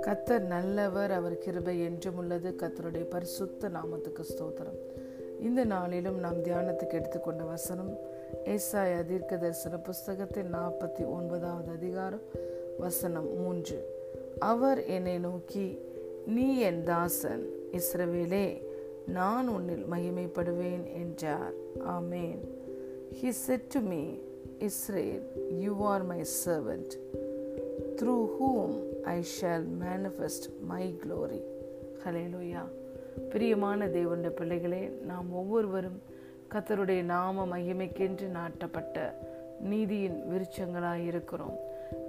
கத்தர் நல்லவர் அவர் கிருபை என்றும் உள்ளது. கத்தருடைய பரிசுத்த நாமத்துக்கு ஸ்தோத்திரம். இந்த நாளிலும் நாம் தியானத்துக்கு எடுத்துக்கொண்ட வசனம் ஏசாய தீர்க்க தரிசன புஸ்தகத்தின் நாற்பத்தி ஒன்பதாவது அதிகாரம் வசனம் மூன்று. அவர் என்னை நோக்கி நீ என் தாசன் இஸ்ரவேலே நான் உன்னில் மகிமைப்படுவேன் என்றார். ஆமேன். He said to me Israel, you are my servant, through whom I shall manifest my glory. ஹலேலூயா பிரியமான தேவனுடைய பிள்ளைகளே நாம் ஒவ்வொருவரும் கத்தருடைய நாம மகிமைக்கென்று நாட்டப்பட்ட நீதியின் விருட்சங்களாய் இருக்கிறோம்.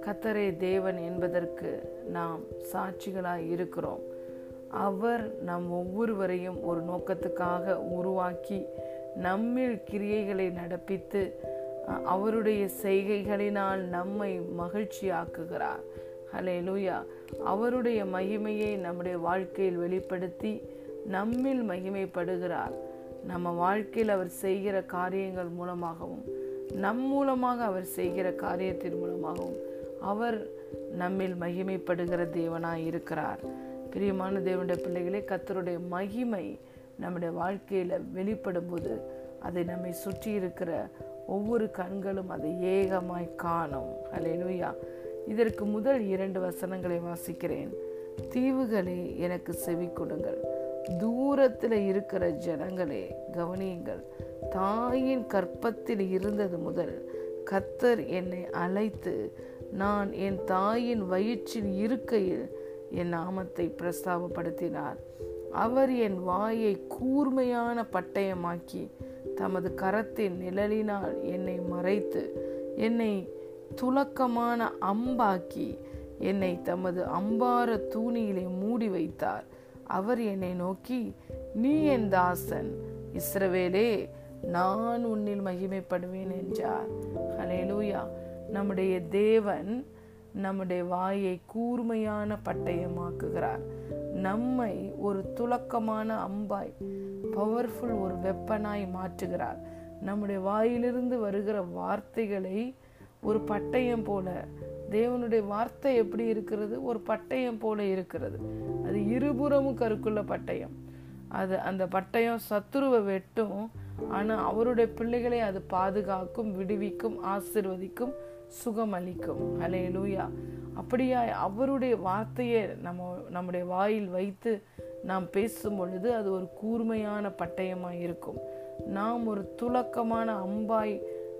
கத்தரே தேவன் என்பதற்கு நாம் சாட்சிகளாய் இருக்கிறோம். அவர் நம் ஒவ்வொருவரையும் ஒரு நோக்கத்துக்காக உருவாக்கி நம்மில் கிரியைகளை நடப்பித்து அவருடைய செய்கைகளினால் நம்மை மகிழ்ச்சியாக்குகிறார். ஹலே லூயா அவருடைய மகிமையை நம்முடைய வாழ்க்கையில் வெளிப்படுத்தி நம்மில் மகிமைப்படுகிறார். நம்ம வாழ்க்கையில் அவர் செய்கிற காரியங்கள் மூலமாகவும் நம் மூலமாக அவர் செய்கிற காரியத்தின் மூலமாகவும் அவர் நம்மில் மகிமைப்படுகிற தேவனாய் இருக்கிறார். பிரியமான தேவனுடைய பிள்ளைகளே கத்தருடைய மகிமை நம்முடைய வாழ்க்கையில் வெளிப்படும் போது அதை நம்மை சுற்றி இருக்கிற ஒவ்வொரு கண்களும் அதை ஏகமாய் காணும். அலையலுயா இதற்கு முதல் இரண்டு வசனங்களை வாசிக்கிறேன். தீவுகளே எனக்கு செவி கொடுங்கள். தூரத்தில் இருக்கிற ஜனங்களே கவனியுங்கள். தாயின் கற்பத்தில் இருந்தது முதல் கத்தர் என்னை அழைத்து நான் என் தாயின் வயிற்றில் இருக்கையில் என் நாமத்தை பிரஸ்தாபப்படுத்தினார். அவர் என் வாயை கூர்மையான பட்டயமாக்கி தமது கரத்தின் நிழலினால் என்னை மறைத்து என்னை துலக்கமான அம்பாக்கி என்னை தமது அம்பார தூணியிலே மூடி வைத்தார். அவர் என்னை நோக்கி நீ என் தாசன் இஸ்ரவேலே நான் உன்னில் மகிமைப்படுவேன் என்றார். ஹலேலூயா நம்முடைய தேவன் நம்முடைய வாயை கூர்மையான பட்டயமாக்குகிறார். நம்மை ஒரு துலக்கமான அம்பாய் பவர்ஃபுல் ஒரு வெப்பனாய் மாற்றுகிறார். நம்முடைய வாயிலிருந்து வருகிற வார்த்தைகளை ஒரு பட்டயம் போல தேவனுடைய வார்த்தை எப்படி இருக்கிறது? ஒரு பட்டயம் போல இருக்கிறது. அது இருபுறமும் கருக்குள்ள பட்டயம். அது அந்த பட்டயம் சத்துருவை வெட்டும் ஆனால் அவருடைய பிள்ளைகளை அது பாதுகாக்கும் விடுவிக்கும் ஆசிர்வதிக்கும் சுகம் அளிக்கும் ஹலே லூயா அப்படியா அவருடைய வார்த்தையை நம்ம நம்முடைய வாயில் வைத்து நாம் பேசும் பொழுது அது ஒரு கூர்மையான பட்டயமாக இருக்கும். நாம் ஒரு துலக்கமான அம்பாய்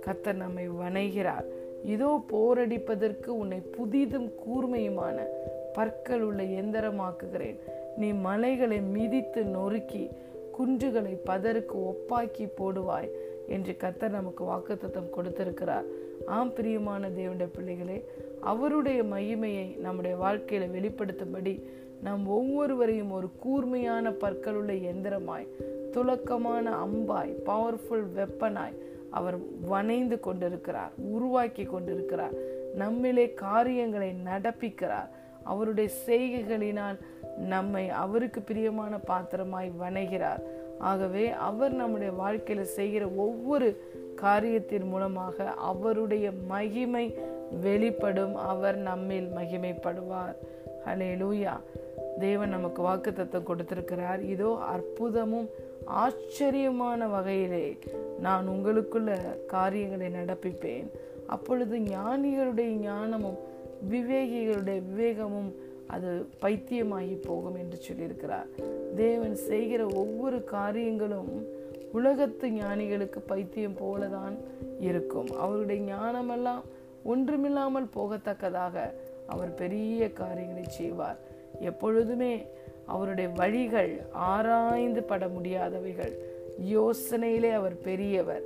கத்தர் நம்மை வணைகிறார். இதோ போரடிப்பதற்கு உன்னை புதிதும் கூர்மையுமான பற்கள் உள்ள எந்திரமாக்குகிறேன். நீ மலைகளை மிதித்து நொறுக்கி குன்றுகளை பதருக்கு ஒப்பாக்கி போடுவாய். என்று கத்தர் நமக்கு வாக்குத்தத்தம் கொடுத்திருக்கிறார். ஆம் பிரியமான தேவனுடைய பிள்ளைகளே அவருடைய மகிமையை நம்முடைய வாழ்க்கையில வெளிப்படுத்தும்படி நாம் ஒவ்வொருவரையும் ஒரு கூர்மையான பற்களுள்ள எந்திரமாய் துலக்கமான அம்பாய் பவர்ஃபுல் வெப்பனாய் அவர் வணைந்து கொண்டிருக்கிறார் உருவாக்கி கொண்டிருக்கிறார். நம்மிலே காரியங்களை நடப்பிக்கிறார். அவருடைய செய்கைகளினால் நம்மை அவருக்கு பிரியமான பாத்திரமாய் வணைகிறார். ஆகவே அவர் நம்முடைய வாழ்க்கையில் செய்கிற ஒவ்வொரு காரியத்தின் மூலமாக அவருடைய மகிமை வெளிப்படும். அவர் நம்மில் மகிமைப்படுவார். ஹலே லூயா தேவன் நமக்கு வாக்கு தத்துவம் கொடுத்திருக்கிறார். இதோ அற்புதமும் ஆச்சரியமான வகையிலே நான் உங்களுக்குள்ள காரியங்களை நடப்பிப்பேன். அப்பொழுது ஞானிகளுடைய ஞானமும் விவேகிகளுடைய விவேகமும் அது பைத்தியமாகி போகும் என்று சொல்லியிருக்கிறார். தேவன் செய்கிற ஒவ்வொரு காரியங்களும் உலகத்து ஞானிகளுக்கு பைத்தியம் போலதான் இருக்கும். அவருடைய ஞானமெல்லாம் ஒன்றுமில்லாமல் போகத்தக்கதாக அவர் பெரிய காரியங்களை செய்வார். எப்பொழுதுமே அவருடைய வழிகள் ஆராய்ந்து பட முடியாதவைகள். யோசனையிலே அவர் பெரியவர்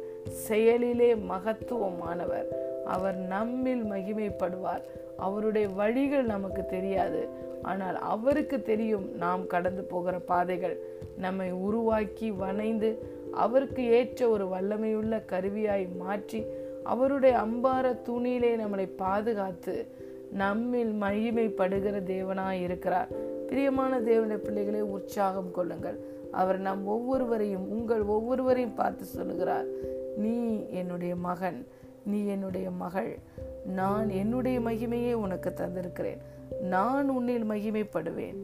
செயலிலே மகத்துவமானவர். அவர் நம்மில் மகிமைப்படுவார். அவருடைய வழிகள் நமக்கு தெரியாது. ஆனால் அவருக்கு தெரியும் நாம் கடந்து போகிற பாதைகள். நம்மை உருவாக்கி வனைந்து அவருக்கு ஏற்ற ஒரு வல்லமையுள்ள கருவியாய் மாற்றி அவருடைய அம்பார துணியிலே நம்மளை பாதுகாத்து நம்மில் மகிமைப்படுகிற தேவனாய் இருக்கிறார். பிரியமான தேவனுடைய பிள்ளைகளை உற்சாகம் கொள்ளுங்கள். அவர் நம் ஒவ்வொருவரையும் உங்கள் ஒவ்வொருவரையும் பார்த்து சொல்லுகிறார். நீ என்னுடைய மகன். நீ என்னுடைய மகள். நான் என்னுடைய மகிமையை உனக்கு தந்திருக்கிறேன். நான் உன்னில் மகிமைப்படுவேன்.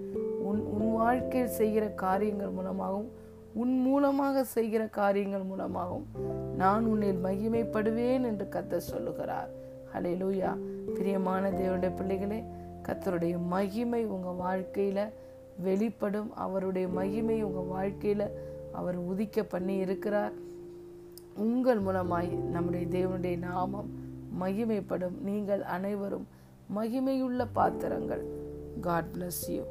உன் உன் வாழ்க்கையில் செய்கிற காரியங்கள் மூலமாகவும் உன் மூலமாக செய்கிற காரியங்கள் மூலமாகவும் நான் உன்னில் மகிமைப்படுவேன் என்று கத்த சொல்லுகிறார். ஹலே லூயா பிரியமான தேவனுடைய பிள்ளைகளே கத்தருடைய மகிமை உங்கள் வாழ்க்கையில் வெளிப்படும். அவருடைய மகிமை உங்கள் வாழ்க்கையில் அவர் உதிக்க பண்ணி இருக்கிறார். உங்கள் மூலமாய் நம்முடைய தேவனுடைய நாமம் மகிமைப்படும். நீங்கள் அனைவரும் மகிமையுள்ள பாத்திரங்கள். God bless you